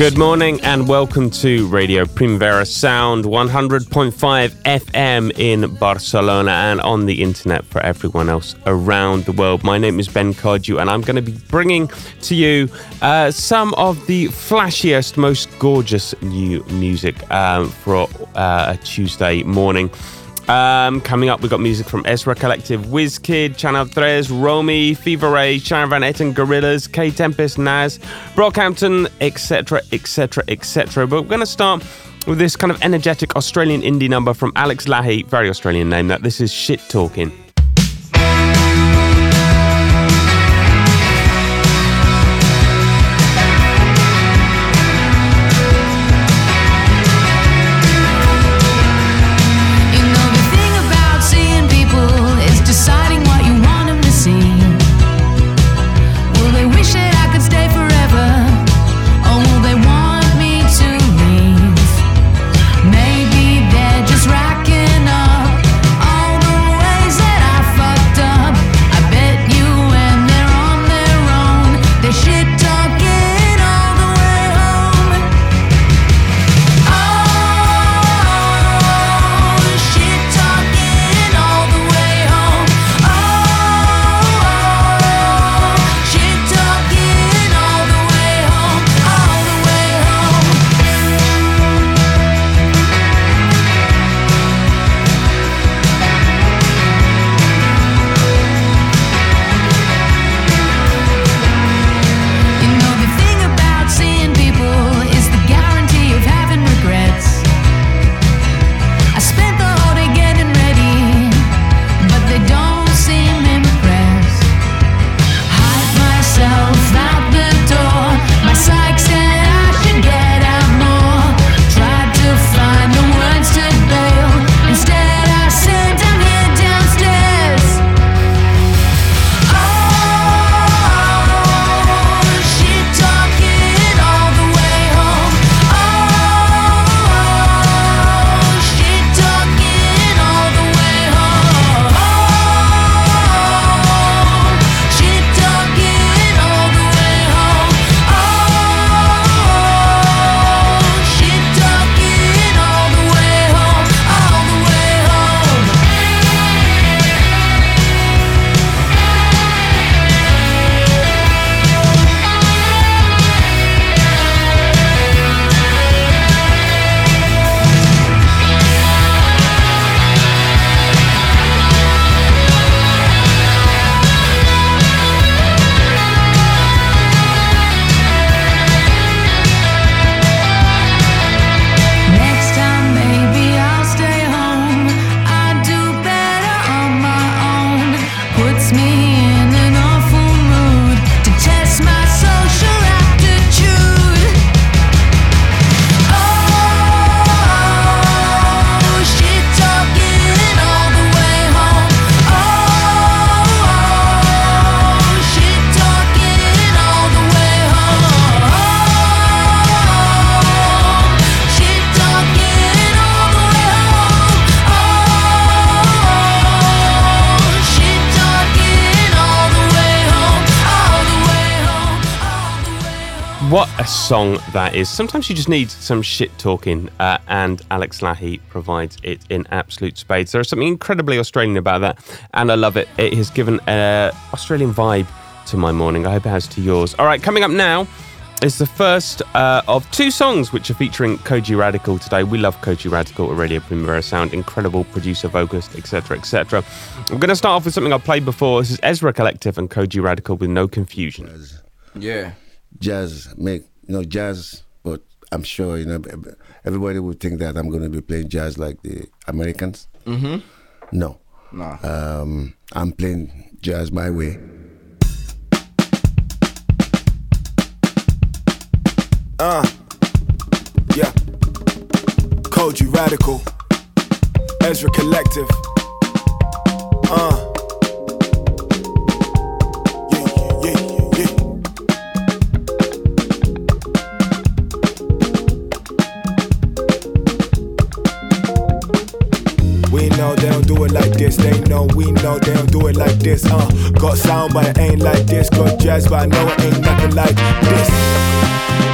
Good morning and welcome to Radio Primavera Sound 100.5 FM in Barcelona and on the internet for everyone else around the world. My name is Ben Cardew and I'm going to be bringing to you uh, some of the flashiest, most gorgeous new music um, for uh, a Tuesday morning. Um, coming up, we've got music from Ezra Collective, Wizkid, Channel Tres, Romy, Fever Ray, Sharon Van Etten, Gorillaz, Kae Tempest, Nas, Brockhampton, etc., etc., etc. But we're going to start with this kind of energetic Australian indie number from Alex Lahey, very Australian name that. This is Shit Talking. Song that is. Sometimes you just need some shit talking, uh, and Alex Lahey provides it in absolute spades. There is something incredibly Australian about that, and I love it. It has given an Australian vibe to my morning. I hope it has to yours. All right, coming up now is the first uh, of two songs which are featuring Kojey Radical today. We love Kojey Radical at Radio Primavera Sound, incredible producer, vocalist, etc., etc. I'm going to start off with something I've played before. This is Ezra Collective and Kojey Radical with No Confusion. Yeah. Jazz make you know, jazz, but I'm sure, you know, everybody would think that I'm going to be playing jazz like the Americans. Mm-hmm. No. Nah. Um, I'm playing jazz my way. Uh, yeah. Kojey Radical. Ezra Collective. Uh. Don't do it like this. They know we know they don't do it like this. Uh, got sound, but it ain't like this. Got jazz, but I know it ain't nothing like this.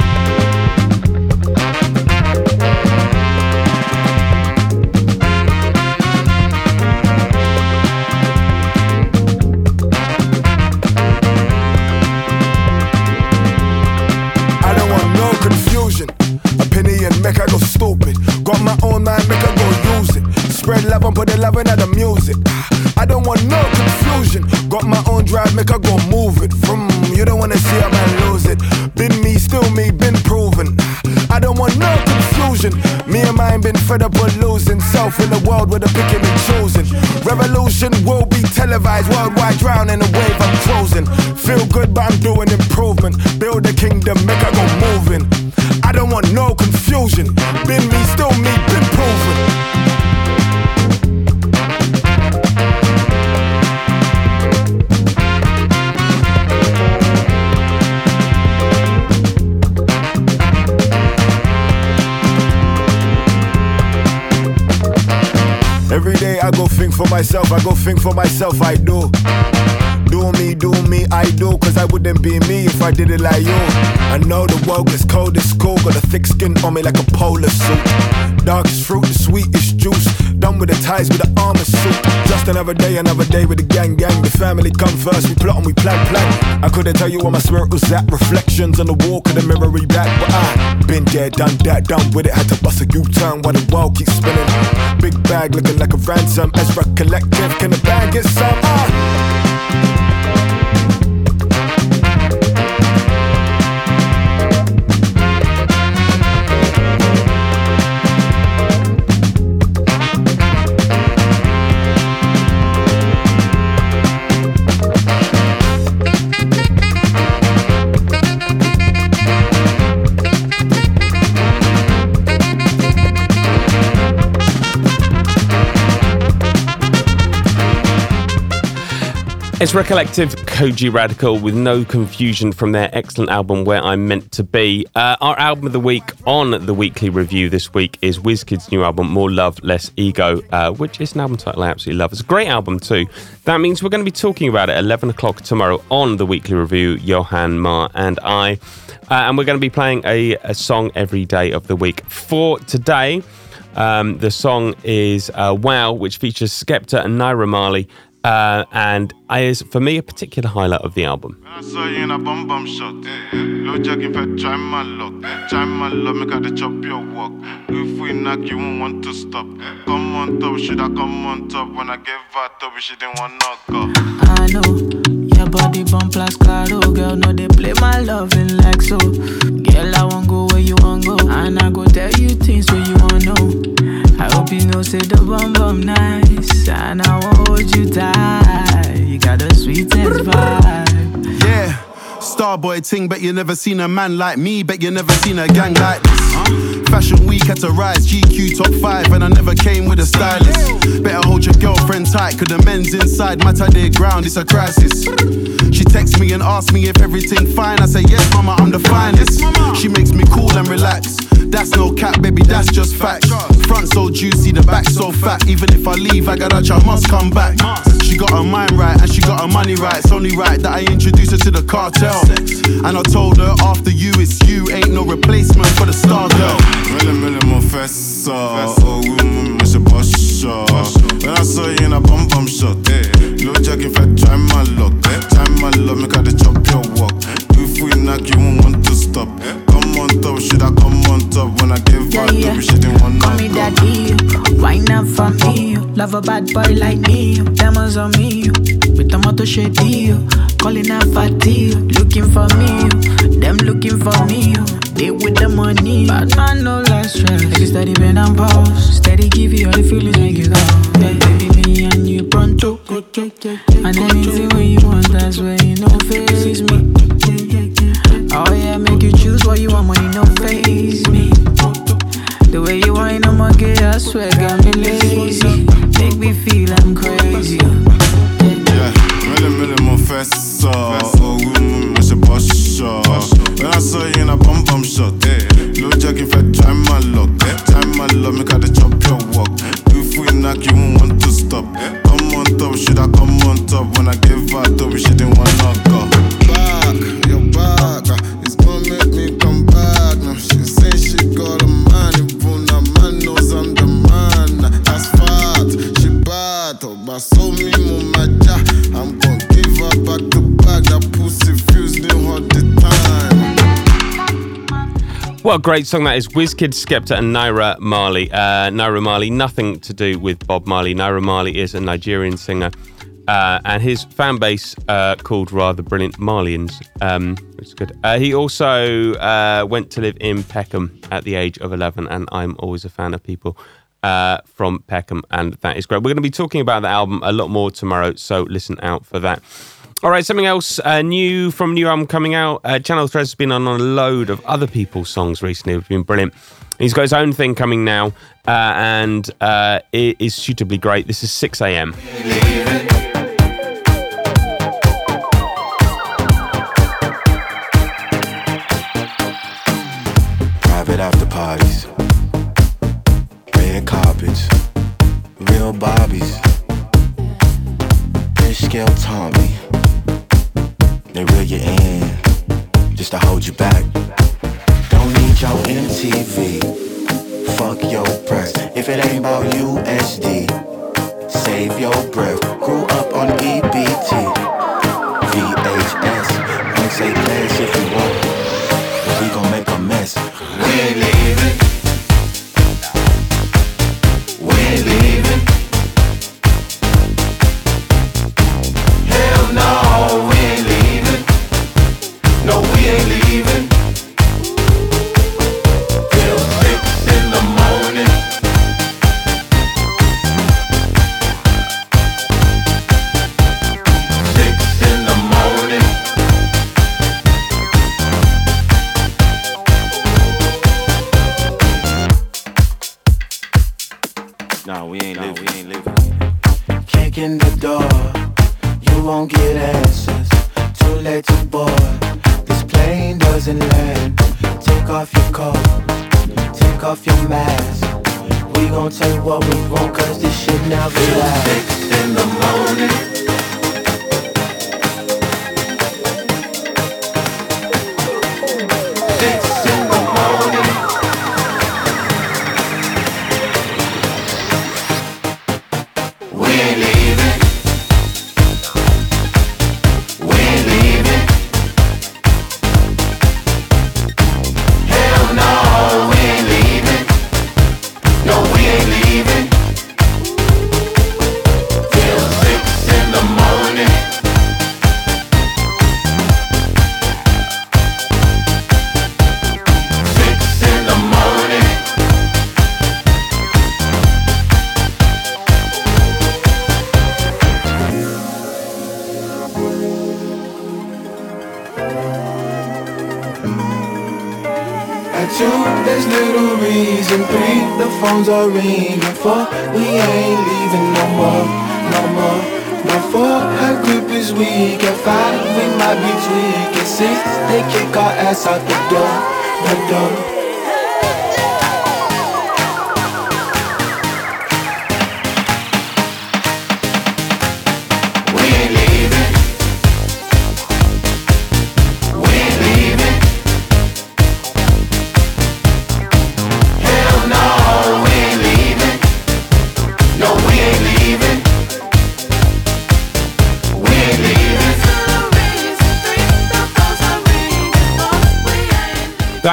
Drive, make I go move it. From you don't wanna see a man lose it. Been me, still me, been proven. I don't want no confusion. Me and mine been fed up with losing. Self in the world with the picking and choosing. Revolution will be televised worldwide, drown in the wave I'm closing. Feel good, but I'm doing improvement. Build a kingdom, make I go moving. I don't want no confusion. Myself, I do. Do me, do me, I do, cause I wouldn't be me if I did it like you. I know the world is cold, it's cool, got a thick skin on me like a polar suit. Darkest fruit, the sweetest juice. With the ties with the armor suit. Just another day, another day with the gang, gang. The family come first, we plot and we plan, plan. I couldn't tell you where my spirit was at. Reflections on the wall, couldn't mirror me back, but I been there, done that, done with it. Had to bust a U-turn while the world keeps spinning. Big bag looking like a ransom. Ezra Collective, can the bag get some? Ah. Ezra Collective, Kojey Radical, with no confusion from their excellent album Where I'm Meant to Be. Uh, our album of the week on the weekly review this week is WizKid's new album More Love, Less Ego, uh, which is an album title I absolutely love. It's a great album too. That means we're going to be talking about it at 11 o'clock tomorrow on the weekly review, Johan, Ma, and I. Uh, and we're going to be playing a, a song every day of the week. For today, um, the song is uh, Wow, which features Skepta and Naira Marley. Uh, and is for me a particular highlight of the album. I saw you in a bum bum shot. Low jogging fat, try my luck. Try my luck, make her the chop your walk. If we knock, you won't want to stop. Come on top, should I come on top? When I gave her top, she didn't want knock off. I know your body bump like claro, girl. No, they play my loving like so. Girl, I won't go where you want go, and I go tell you things where you want know. I hope you know say the bum bum nice, and I won't hold you tight. You got the sweetest vibe. Yeah. Starboy ting, bet you never seen a man like me, bet you never seen a gang like this. Fashion week had to rise, GQ top five, and I never came with a stylist. Better hold your girlfriend tight, cause the men's inside matter their ground, it's a crisis. She texts me and asks me if everything fine. I say, yes, mama, I'm the finest. She makes me cool and relax. That's no cap, baby, that's just facts. Front so juicy, the back so fat. Even if I leave, I got a I must come back. She got her mind right and she got her money right. It's only right that I introduce her to the cartel. And I told her after you, it's you. Ain't no replacement for the star girl. Great song that is. Wizkid, Skepta, and Naira Marley. Uh, Naira Marley, nothing to do with Bob Marley. Naira Marley is a Nigerian singer, uh, and his fan base uh, called rather brilliant Marlians, um, good. Uh, he also uh, went to live in Peckham at the age of 11, and I'm always a fan of people. Uh, from Peckham, and that is great. We're going to be talking about the album a lot more tomorrow, so listen out for that. All right, something else uh, new from new album coming out. Uh, Channel Tres has been on a load of other people's songs recently. It's been brilliant. He's got his own thing coming now, uh, and uh, it is suitably great. This is 6 a.m. the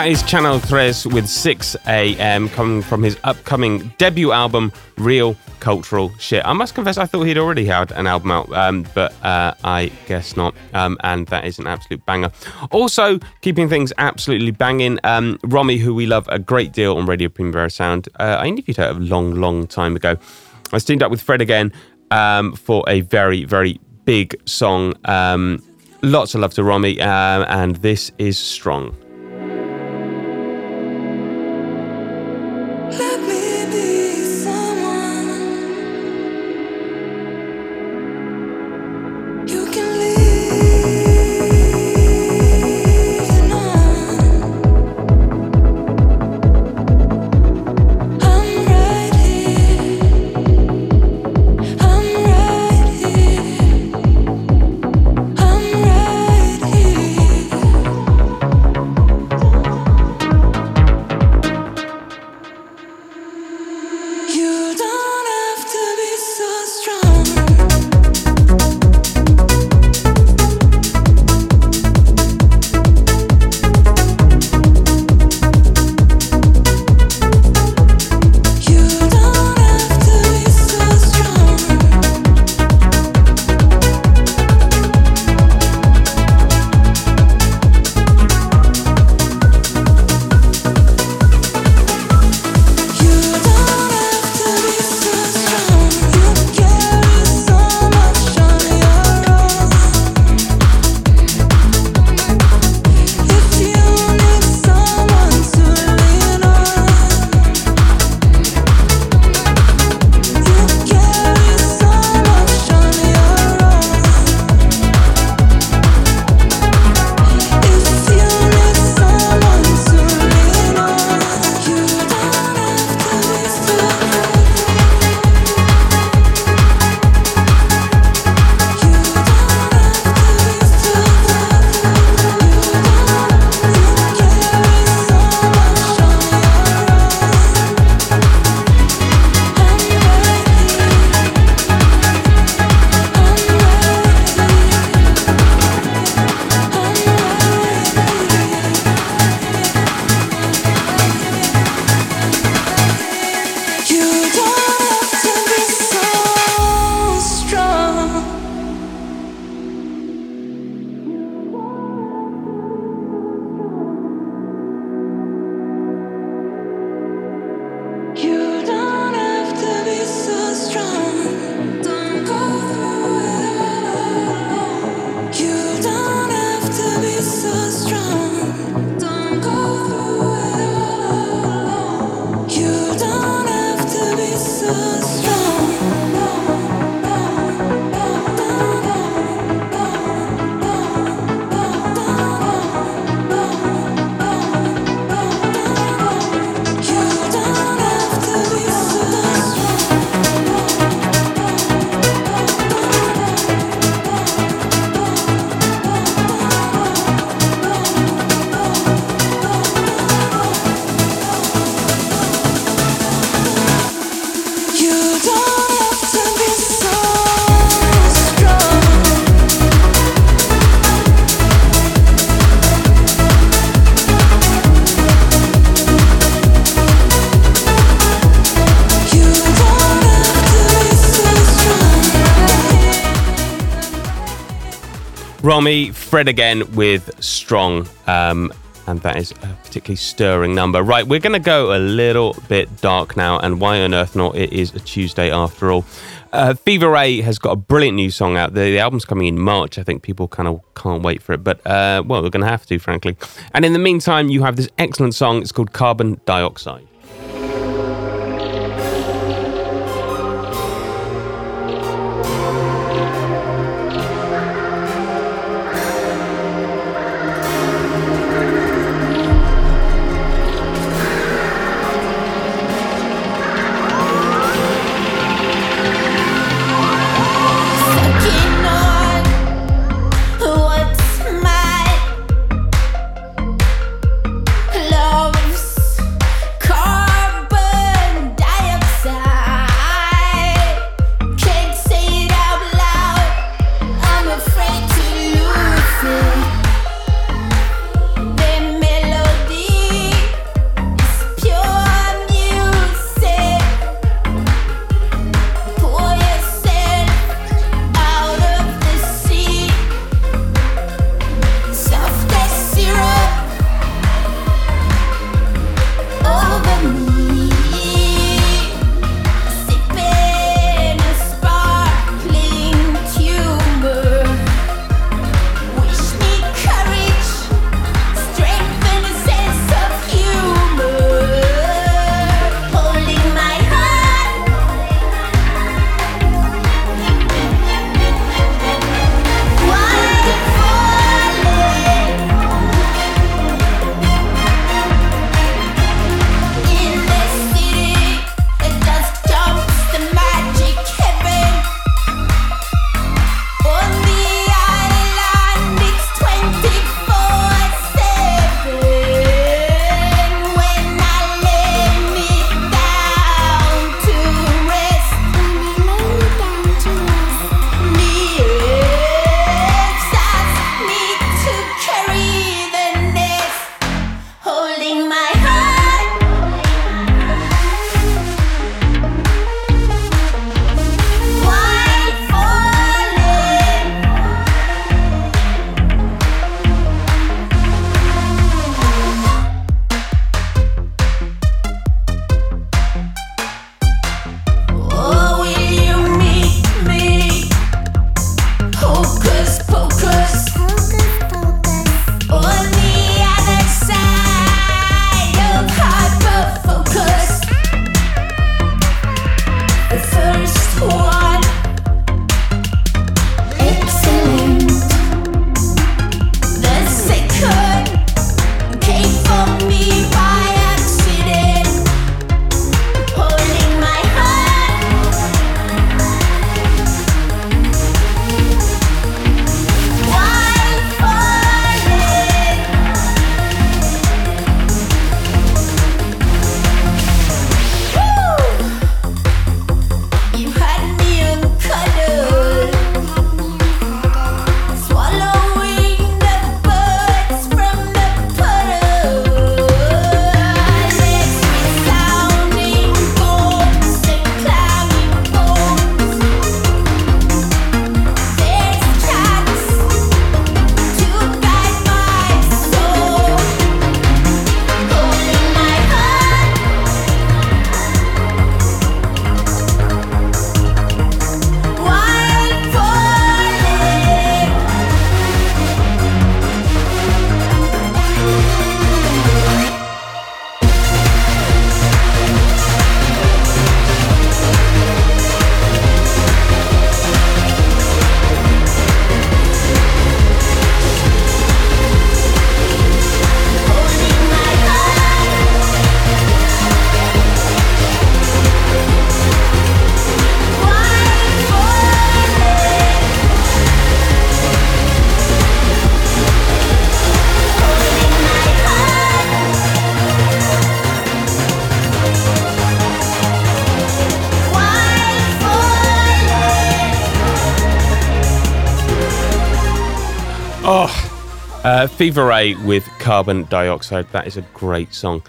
That is Channel Tres with 6 a.m. coming from his upcoming debut album, Real Cultural Shit. I must confess, I thought he'd already had an album out, um, but uh, I guess not. Um, and that is an absolute banger. Also, keeping things absolutely banging, um, Romy, who we love a great deal on Radio Primavera Sound, uh, I interviewed her a long, long time ago. I teamed up with Fred again. um, for a very, very big song. Um, lots of love to Romy, um, and this is Strong. Romy, Fred again with Strong. Um, and that is a particularly stirring number. Right, we're going to go a little bit dark now, and why on earth not? It is a Tuesday after all. Uh, Fever Ray has got a brilliant new song out. The, the album's coming in March. I think people kind of can't wait for it, but uh, well, we're going to have to, frankly. And in the meantime, you have this excellent song. It's called Carbon Dioxide. Fever Ray with Carbon Dioxide. That is a great song.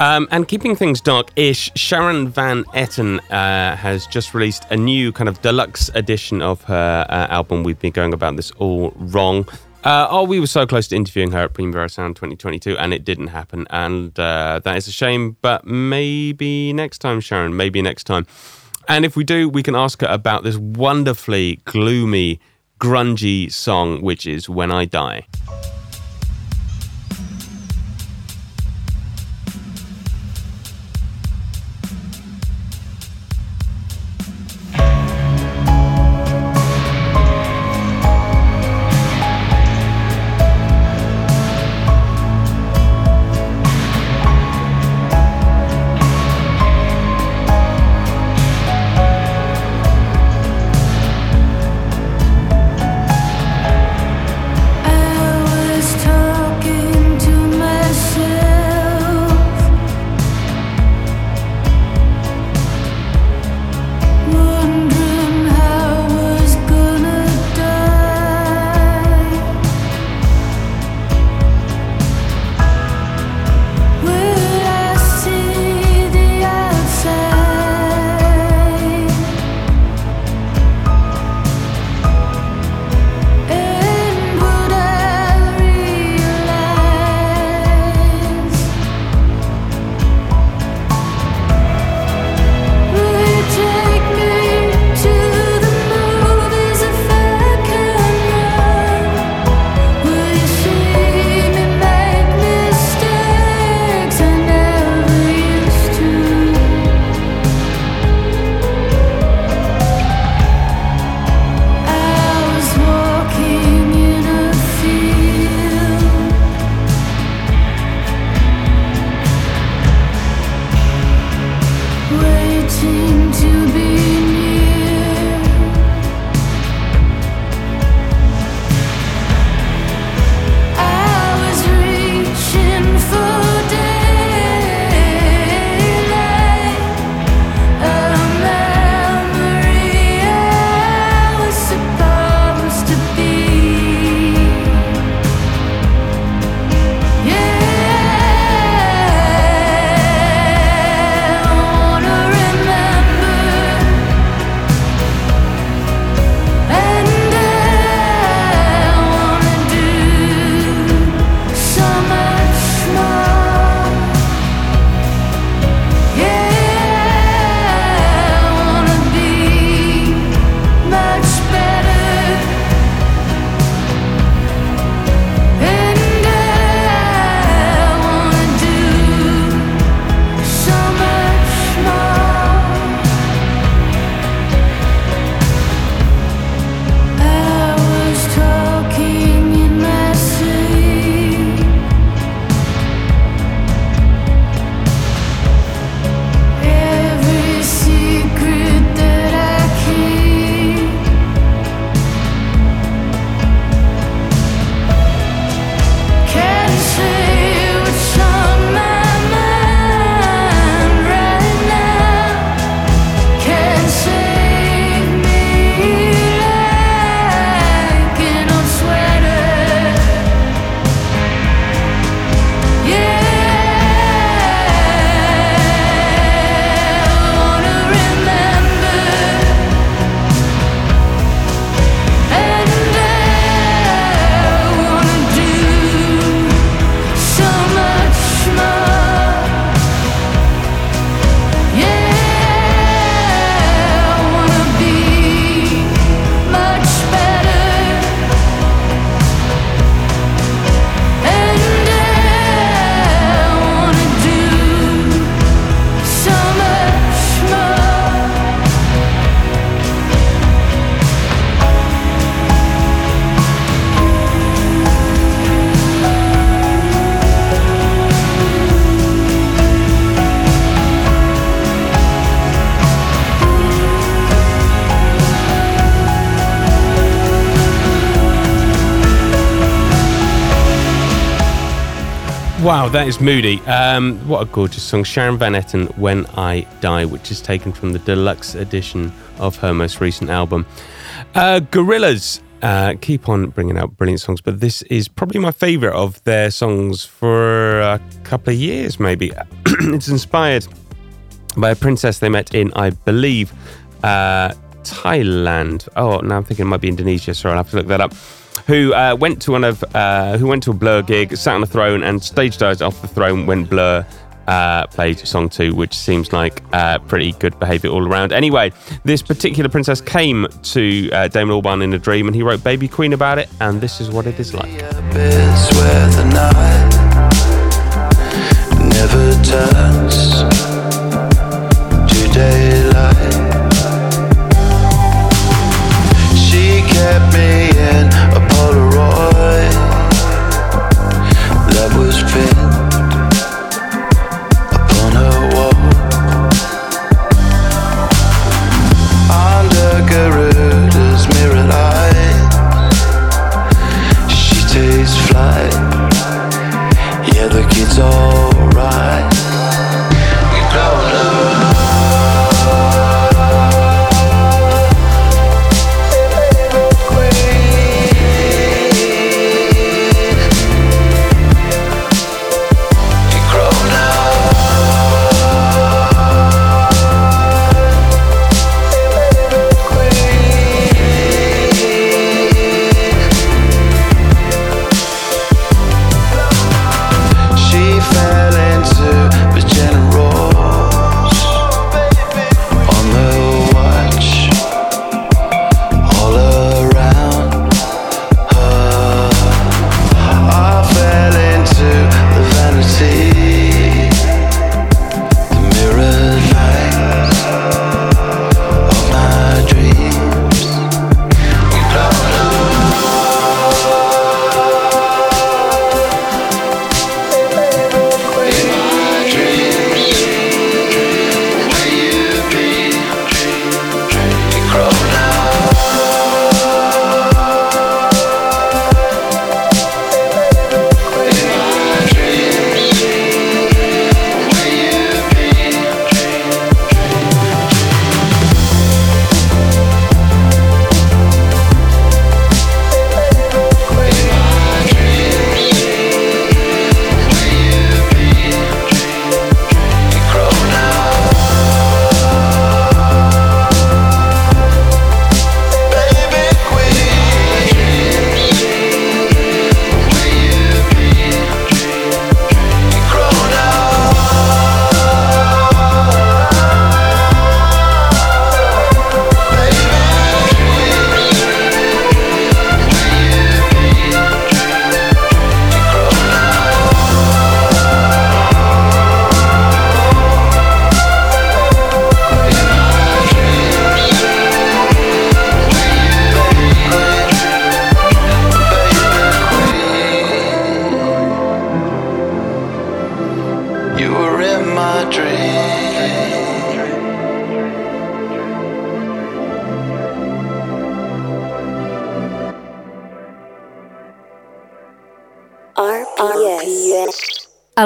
Um, and keeping things dark-ish, Sharon Van Etten uh, has just released a new kind of deluxe edition of her uh, album. We've been going about this all wrong. Uh, oh, we were so close to interviewing her at Primavera Sound 2022, and it didn't happen, and uh, that is a shame. But maybe next time, Sharon. Maybe next time. And if we do, we can ask her about this wonderfully gloomy grungy song, which is When I Die. Wow, that is moody. Um, what a gorgeous song. Sharon Van Etten, When I Die, which is taken from the deluxe edition of her most recent album. Uh, Gorillaz uh, keep on bringing out brilliant songs, but this is probably my favourite of their songs for a couple of years, maybe. it's inspired by a princess they met in, I believe, uh, Thailand. Oh, now I'm thinking it might be Indonesia. Sorry, I'll have to look that up. Who uh, went to one of uh, who went to a Blur gig, sat on a throne, and stage dived off the throne when Blur uh, played song two, which seems like uh, pretty good behaviour all around. Anyway, this particular princess came to uh, Damon Albarn in a dream, and he wrote "Baby Queen" about it, and this is what it is like. Never turns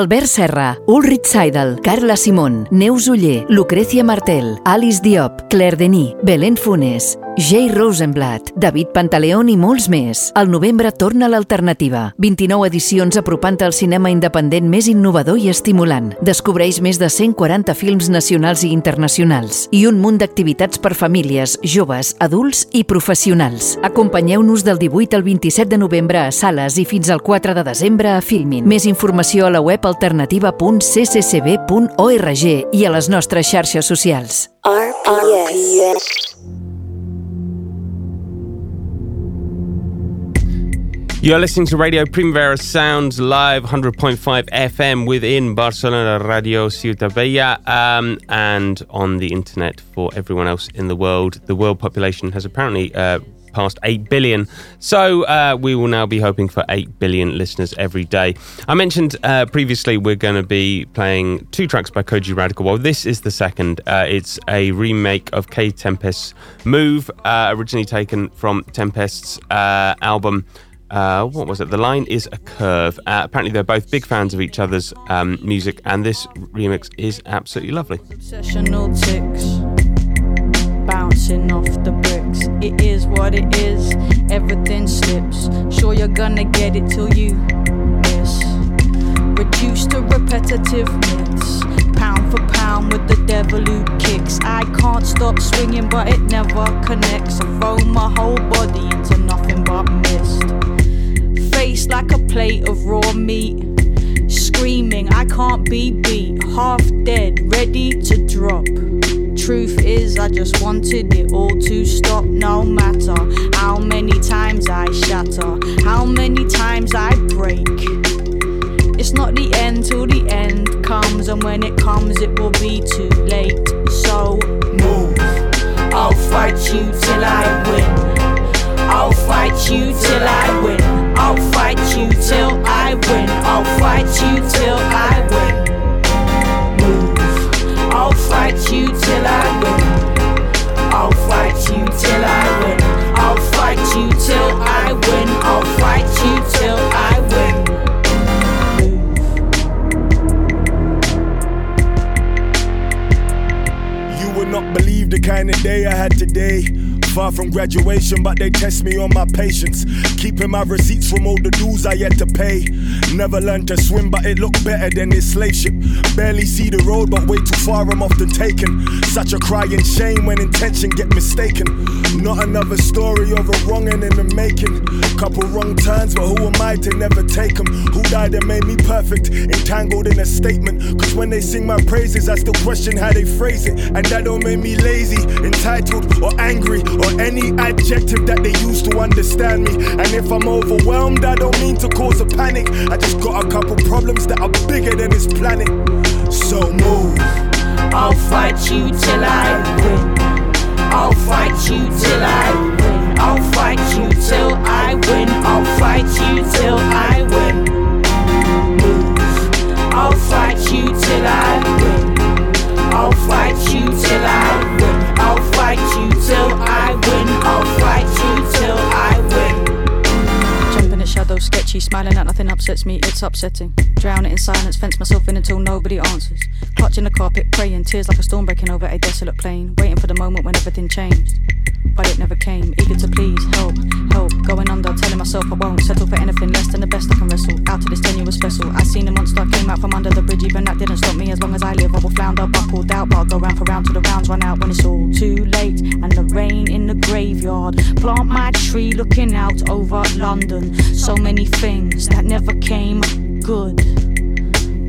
Albert Serra, Ulrich Seidel, Carla Simón, Neus Uller, Lucrecia Martel, Alice Diop, Claire Denis, Belén Funes, Jay Rosenblatt, David Pantaleón i molts més. Al novembre torna l'alternativa. 29 edicions apropant al cinema independent més innovador i estimulant. Descobreix més de 140 films nacionals i internacionals i un munt d'activitats per famílies, joves, adults i professionals. Acompanyeu-nos del 18 al 27 de novembre a sales i fins al 4 de desembre a Filmin. Més informació a la web alternativa.cccb.org i a les nostres xarxes socials. RPS. You're listening to Radio Primavera Sounds live, 100.5 FM within Barcelona Radio Ciutat Bella, um, and on the internet for everyone else in the world. The world population has apparently uh, passed 8 billion, so uh, we will now be hoping for 8 billion listeners every day. I mentioned uh, previously we're going to be playing two tracks by Kojey Radical. Well, this is the second. Uh, it's a remake of Kae Tempest's Move, uh, originally taken from Tempest's uh, album. Uh, what was it? The line is a curve. Uh, apparently, they're both big fans of each other's um, music, and this remix is absolutely lovely. Obsessional ticks bouncing off the bricks it is what it is. Everything slips. Sure, you're gonna get it till you miss. Reduced to repetitive myths. Pound for pound with the devil who kicks. I can't stop swinging, but it never connects. I throw my whole body into nothing but mist. Face like a plate of raw meat. Screaming, I can't be beat. Half dead, ready to drop truth is, I just wanted it all to stop, no matter how many times I shatter, how many times I break. It's not the end till the end comes, and when it comes, it will be too kind of day I had today. Far from graduation, but they test me on my patience. Keeping my receipts from all the dues I had to pay. Never learned to swim, but it looked better than this slave ship. Barely see the road, but way too far, I'm often taken. Such a crying shame when intention get mistaken. Not another story of a wronging in the making. Couple wrong turns, but who am I to never take them? Who died and made me perfect? Entangled in a statement. Cause when they sing my praises, I still question how they phrase it. And that don't make me lazy, entitled, or angry, or any adjective that they use to understand me. And if I'm overwhelmed, I don't mean to cause a panic. I got a couple problems that are bigger than this planet. So move. I'll fight you till I win. I'll fight you till I win. I'll fight you till I win. I'll fight you till I win. Move. I'll fight you till I win. I'll fight you till I win. I'll fight you till I win. I'll fight you sketchy, smiling at nothing upsets me. It's upsetting. Drown it in silence, fence myself in until nobody answers. Clutching the carpet, praying, tears like a storm breaking over a desolate plain. Waiting for the moment when everything changed. But it never came, eager to please, myself I won't settle for anything less than the best I can wrestle. Out of this tenuous vessel, I seen a monster came out from under the bridge. Even that didn't stop me. As long as I live, I will flounder, buckled out. But I'll go round for round till the rounds run out when it's all too late. And the rain in the graveyard. Plant my tree looking out over London. So many things that never came good.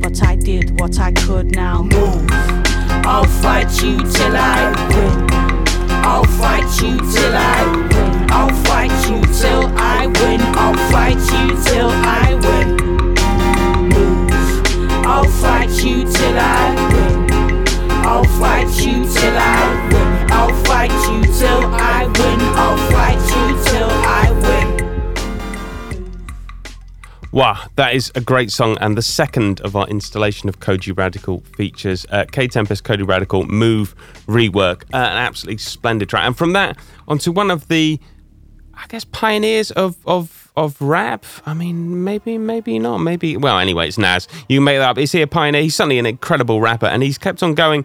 But I did what I could now. Move. I'll fight you till I win. I'll fight you till I win. I'll fight you till I win. I'll fight you till I win. Move. I'll fight you till I win. I'll fight you till I win. I'll fight you till I win. I'll fight you till I win. Wow, that is a great song, and the second of our installation of Kojey Radical features uh, Kae Tempest, Kojey Radical, Move, Rework, uh, an absolutely splendid track. And from that onto one of the, I guess, pioneers of of of rap. I mean, maybe, maybe not, maybe. Well, anyway, it's Nas. You make that up. Is he a pioneer? He's certainly an incredible rapper, and he's kept on going.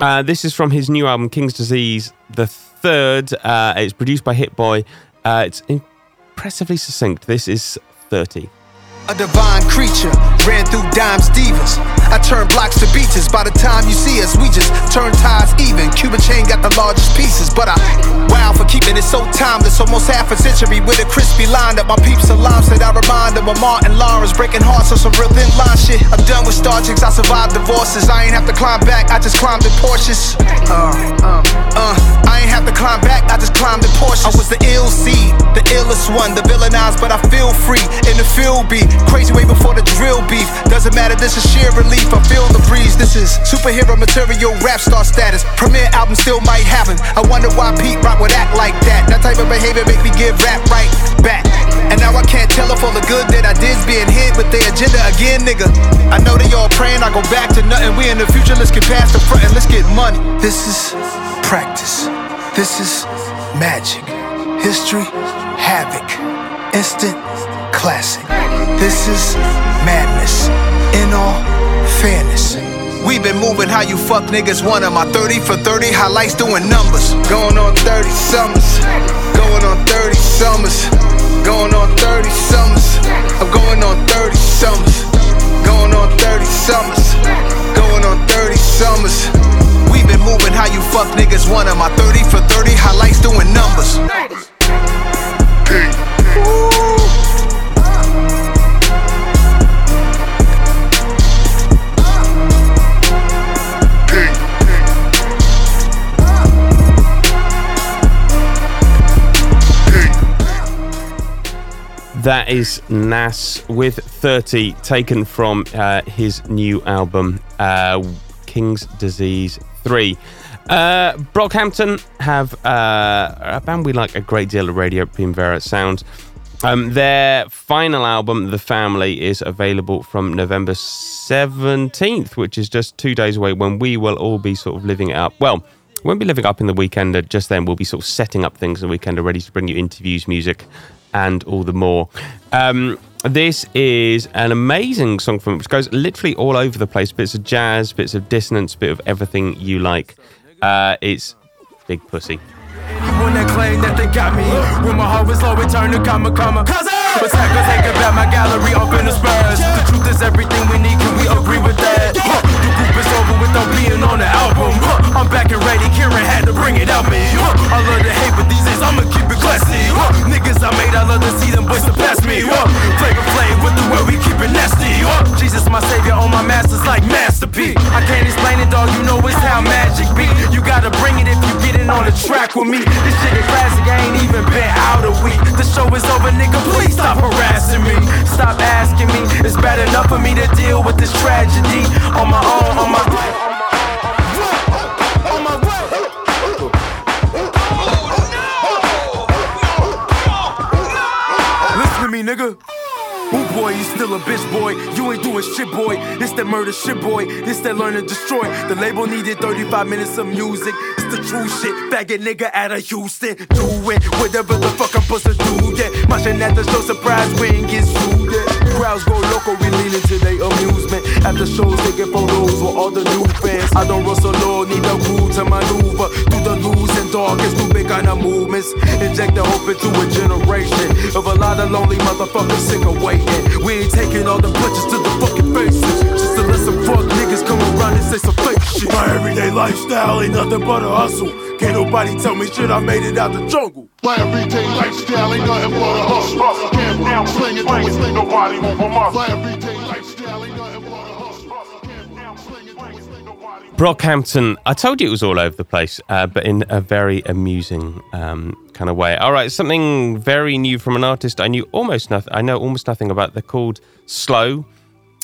Uh, this is from his new album, King's Disease, the third. Uh, it's produced by Hit Boy. Uh, it's impressively succinct. This is 30. A divine creature ran through dimes divas. I turn blocks to beaches. By the time you see us, we just turn ties even. Cuban chain got the largest pieces, but I wow for keeping it so timeless. Almost half a century with a crispy line that my peeps alarm said I remind them of Martin Lawrence breaking hearts on some real thin line shit. I'm done with star chicks. I survived divorces. I ain't have to climb back. I just climbed in Porsches. Uh, uh, uh. I ain't have to climb back. I just climbed in Porsches. I was the ill seed, the illest one, the villainized, but I feel free in the field beat. Crazy way before the drill beef. Doesn't matter, this is sheer relief. I feel the breeze. This is superhero material, rap star status. Premiere album still might happen. I wonder why Pete Rock would act like that. That type of behavior make me give rap right back. And now I can't tell if all the good that I did's being hit with the agenda again, nigga. I know they all praying, I go back to nothing. We in the future, let's get past the front and let's get money. This is practice. This is magic. History, havoc. Instant classic. This is madness. In all fairness, We been moving how you fuck niggas want 'em. My 30 for 30 highlights doing numbers. Going on 30 summers. Going on 30 summers. Going on 30 summers. I'm going on 30 summers. Going on 30 summers. Going on 30 summers. We been moving how you fuck niggas want 'em. My 30 for 30 highlights doing numbers. That is Nas with 30, taken from uh, his new album, uh, King's Disease 3. Uh, Brockhampton have uh, a band we like a great deal of Radio Primavera Sound. Um, their final album, The Family, is available from November 17th, which is just two days away when we will all be sort of living it up. Well, we won't be living up in the weekend just then. We'll be sort of setting up things in the weekend, ready to bring you interviews, music, and all the more. Um, this is an amazing song from which goes literally all over the place bits of jazz, bits of dissonance, bit of everything you like. Uh, it's Big Pussy. Anyone that claim that they got me When my heart was low, it turned to comma, comma But hackers ain't about my gallery up in the spurs The truth is everything we need, can we agree with that? Without being on the album huh. I'm back and ready, Kieran had to bring it out me huh. I love to hate, but these days I'ma keep it classy huh. Niggas I made, I love to see them boys surpass me huh. Flavor Flav with the way we keep it nasty huh. Jesus my savior on my masters like Master I can't explain it, dog, you know it's how magic be You gotta bring it if you get in on the track with me This shit is classic, I ain't even been out a week The show is over, nigga, please stop harassing me Stop asking me, it's bad enough for me to deal with this tragedy On my own, on my me, nigga. Ooh boy, you still a bitch boy. You ain't doing shit, boy. This that murder shit, boy. This that learn to destroy. The label needed 35 minutes of music. It's the true shit. Faggot nigga out of Houston. Do it. Whatever the fuck I'm supposed to do, yeah. Marching at the show, surprise, ain't get sued, yeah. Crowds go local, we lean into their amusement. After shows, taking photos with all the new fans. I don't rustle low, need a groove to maneuver. Through the loose and it's too big kind of movements. Inject the hope into a generation of a lot of lonely motherfuckers sick of waiting. We ain't taking all the punches to the fucking faces. Just to let some fuck niggas come around and say some fake shit. My everyday lifestyle ain't nothing but a hustle. Can't nobody tell me shit, I made it out the jungle. My everyday lifestyle ain't nothing but a hustle. Can't down, sling it, sling nobody move a muscle. My everyday lifestyle ain't nothing but a hustle. Brockhampton, I told you it was all over the place, uh, but in a very amusing um, kind of way. All right, something very new from an artist I knew almost nothing. I know almost nothing about. They're called Slow,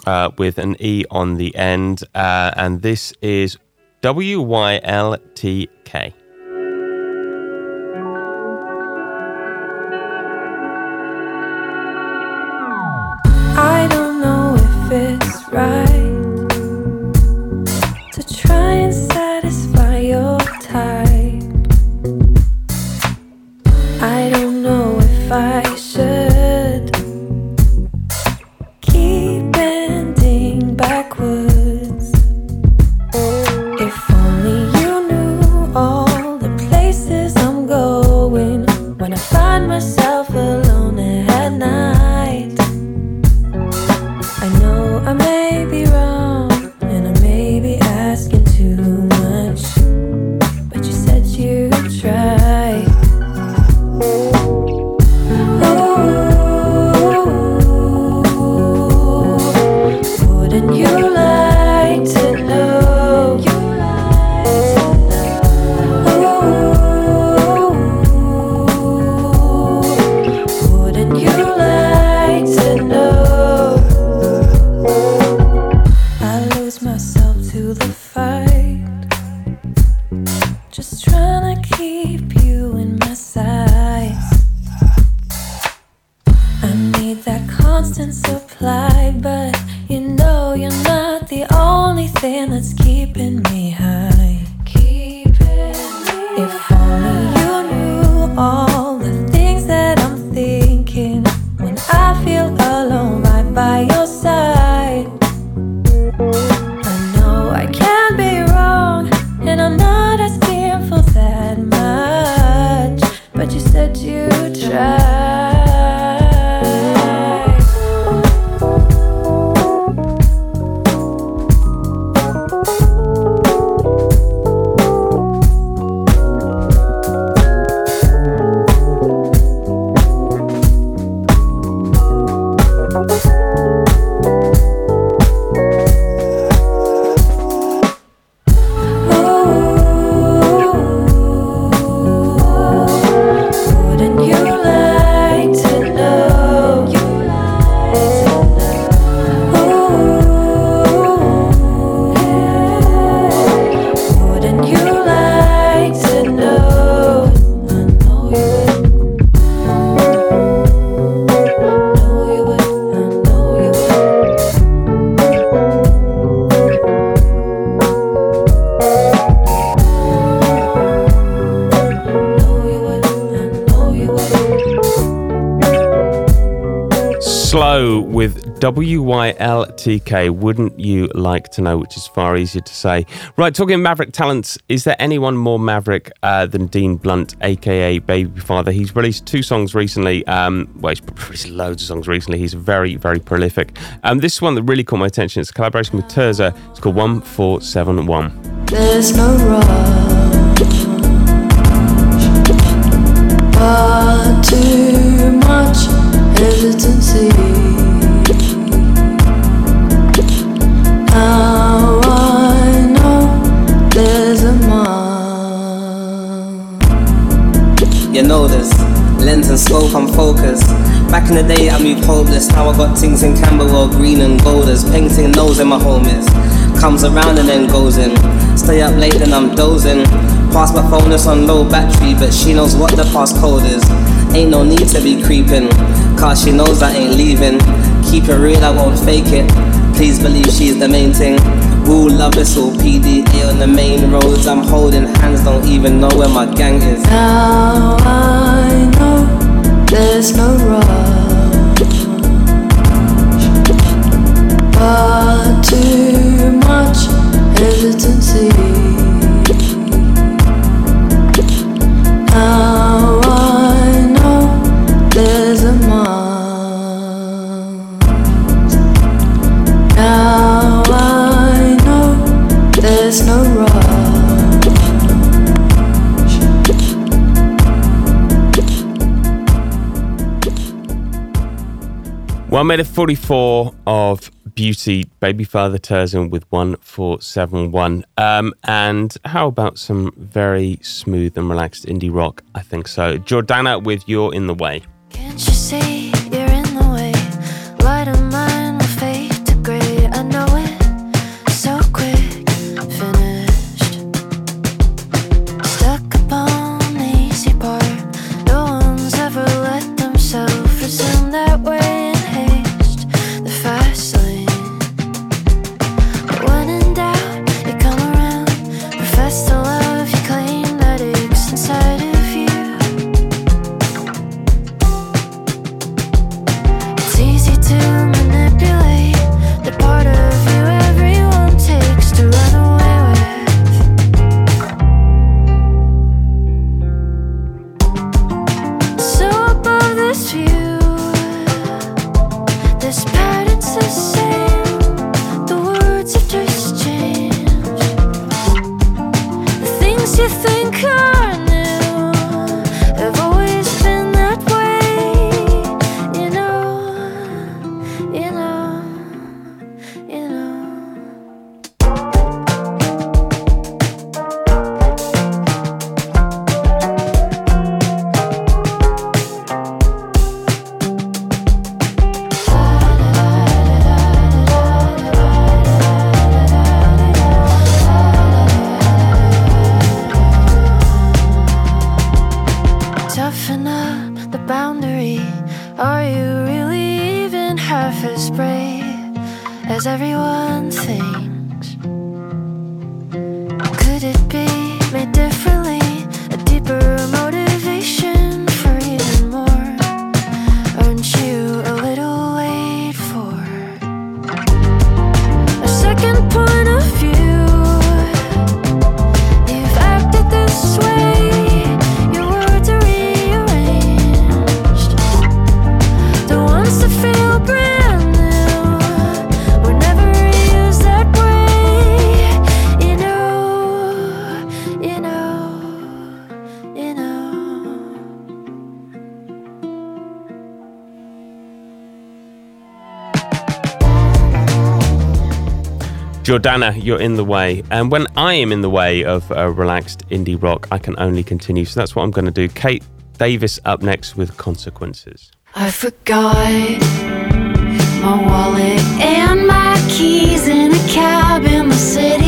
uh, with an E on the end, uh, and this is W Y L T K. WYLTK, wouldn't you like to know, which is far easier to say. Right, talking Maverick talents, is there anyone more Maverick uh, than Dean Blunt, aka Baby Father? He's released two songs recently. Um, well, he's released loads of songs recently. He's very, very prolific. Um, this one that really caught my attention is a collaboration with Terza. It's called 1471. There's no rush, but too much hesitancy. You know this. Lens and scope, I'm focused. Back in the day, I moved hopeless. Now I got things in Camberwell, green and golders. Painting knows where my home is. Comes around and then goes in. Stay up late, and I'm dozing. Pass my phone, it's on low battery, but she knows what the passcode is. Ain't no need to be creeping, cause she knows I ain't leaving. Keep it real, I won't fake it. Please believe she's the main thing. Rule love us all PDA on the main roads. I'm holding hands, don't even know where my gang is. Now I know there's no rush, but too much hesitancy. Now One minute 44 of Beauty, Baby Father Terzan with 1471. Um, and how about some very smooth and relaxed indie rock? I think so. Jordana with You're in the Way. Can't you see Jordana, you're in the way. And when I am in the way of a relaxed indie rock, I can only continue. So that's what I'm going to do. Kate Davis up next with Consequences. I forgot my wallet and my keys in a cab in the city.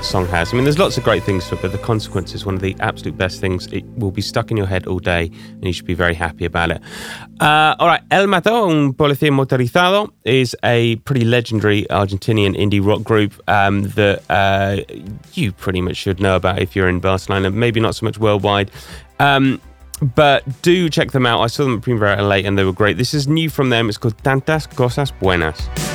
That song has. I mean, there's lots of great things to it, but the consequence is one of the absolute best things. It will be stuck in your head all day, and you should be very happy about it. Uh, all right, El Mato, un policía motorizado, is a pretty legendary Argentinian indie rock group um, that uh, you pretty much should know about if you're in Barcelona, maybe not so much worldwide. Um, but do check them out. I saw them at Primavera late and they were great. This is new from them. It's called Tantas Cosas Buenas.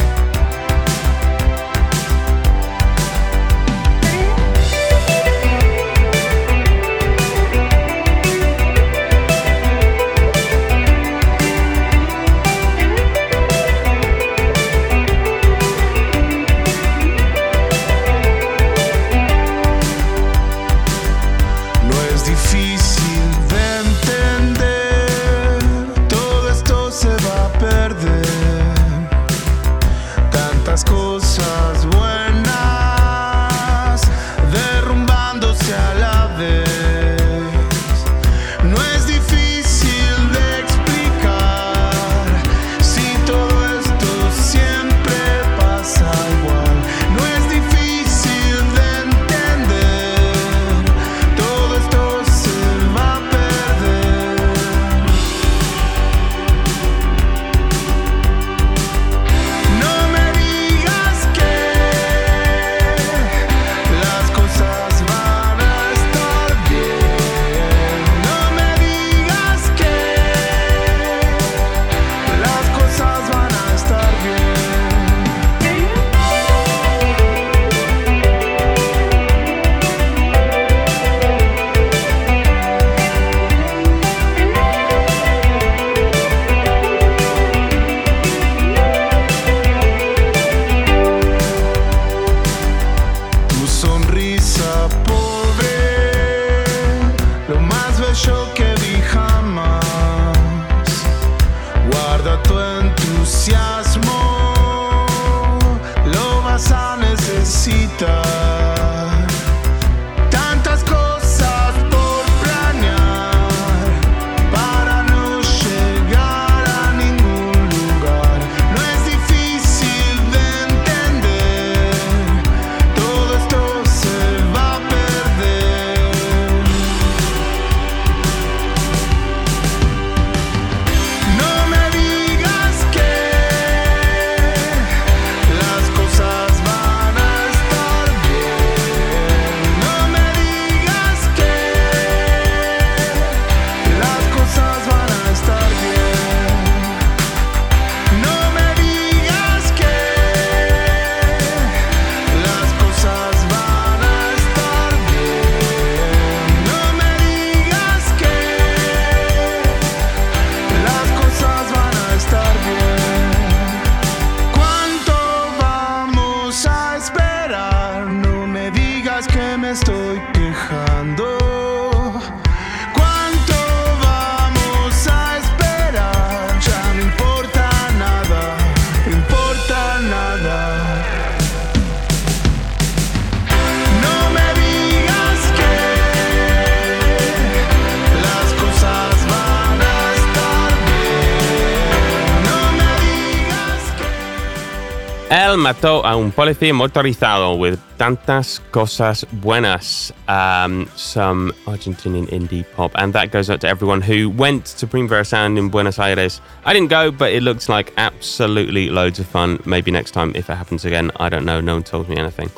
Mató a un policía motorizado with tantas cosas buenas. Um, some Argentinian indie pop. And that goes out to everyone who went to Primavera Sound in Buenos Aires. I didn't go, but it looks like absolutely loads of fun. Maybe next time if it happens again. I don't know. No one told me anything.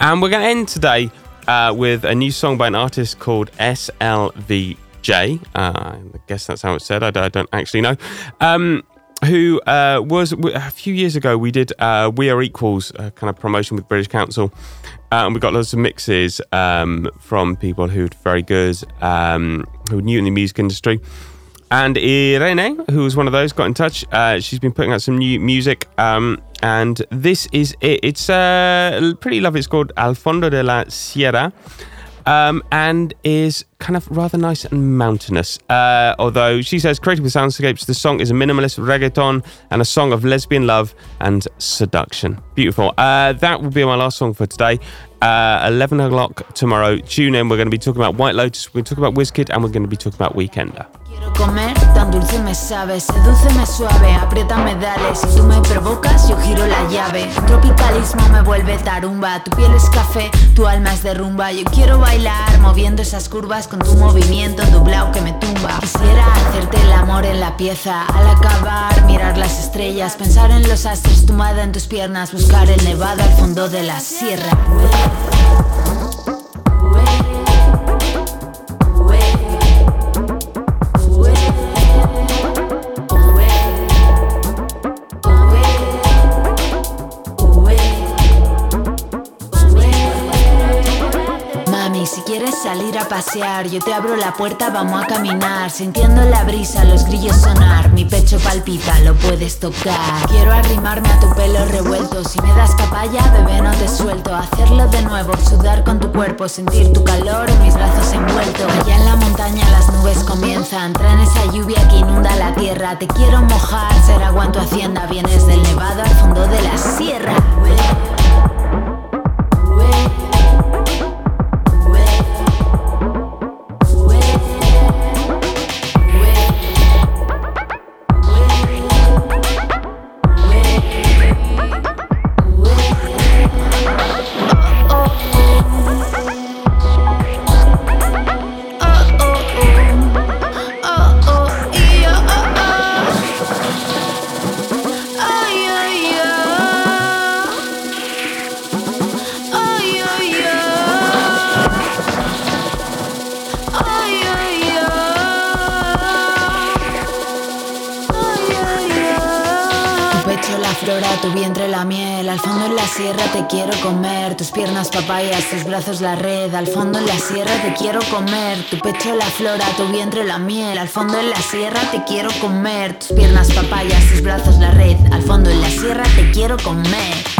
And we're going to end today uh, with a new song by an artist called SLVJ. Uh, I guess that's how it's said. I, I don't actually know. Um, who uh, was a few years ago? We did uh, "We Are Equals" kind of promotion with British Council, uh, and we got lots of mixes um, from people who are very good, um, who are new in the music industry. And Irene, who was one of those, got in touch. Uh, she's been putting out some new music, um, and this is it. It's uh, pretty lovely. It's called Al Fondo de la Sierra um, and is kind of rather nice and mountainous. Uh, although she says, created with soundscapes, the song is a minimalist reggaeton and a song of lesbian love and seduction. Beautiful. Uh, that will be my last song for today. Uh, 11 o'clock tomorrow. Tune in. We're going to be talking about White Lotus, we're going to talk about Wizkid, and we're going to be talking about Weekender. Quiero comer, tan dulce me sabe, sedúceme suave, apriétame dale, si tú me provocas yo giro la llave, tropicalismo me vuelve tarumba, tu piel es café, tu alma es de rumba, yo quiero bailar moviendo esas curvas con tu movimiento doblado que me tumba, quisiera hacerte el amor en la pieza, al acabar mirar las estrellas, pensar en los astros tumbada en tus piernas, buscar el nevado al fondo de la sierra. Quieres salir a pasear, yo te abro la puerta, vamos a caminar, sintiendo la brisa, los grillos sonar, mi pecho palpita, lo puedes tocar. Quiero arrimarme a tu pelo revuelto, si me das capalla, bebé, no te suelto, hacerlo de nuevo, sudar con tu cuerpo, sentir tu calor en mis brazos envuelto. Allá en la montaña las nubes comienzan, traen esa lluvia que inunda la tierra, te quiero mojar, ser agua en tu hacienda, vienes del nevado al fondo de la sierra. Papayas, tus brazos la red, al fondo en la sierra te quiero comer, tu pecho la flora, tu vientre la miel, al fondo en la sierra te quiero comer, tus piernas papayas, tus brazos la red, al fondo en la sierra te quiero comer.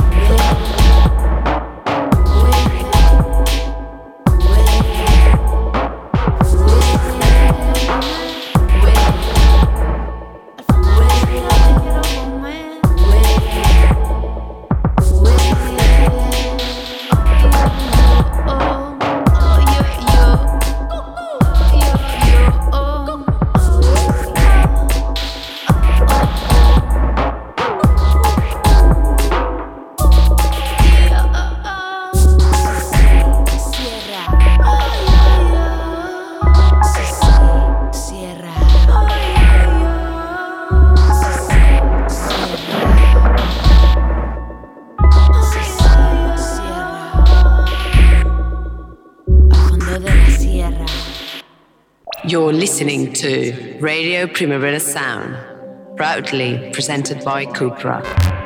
To Radio Primavera Sound, proudly presented by Cupra.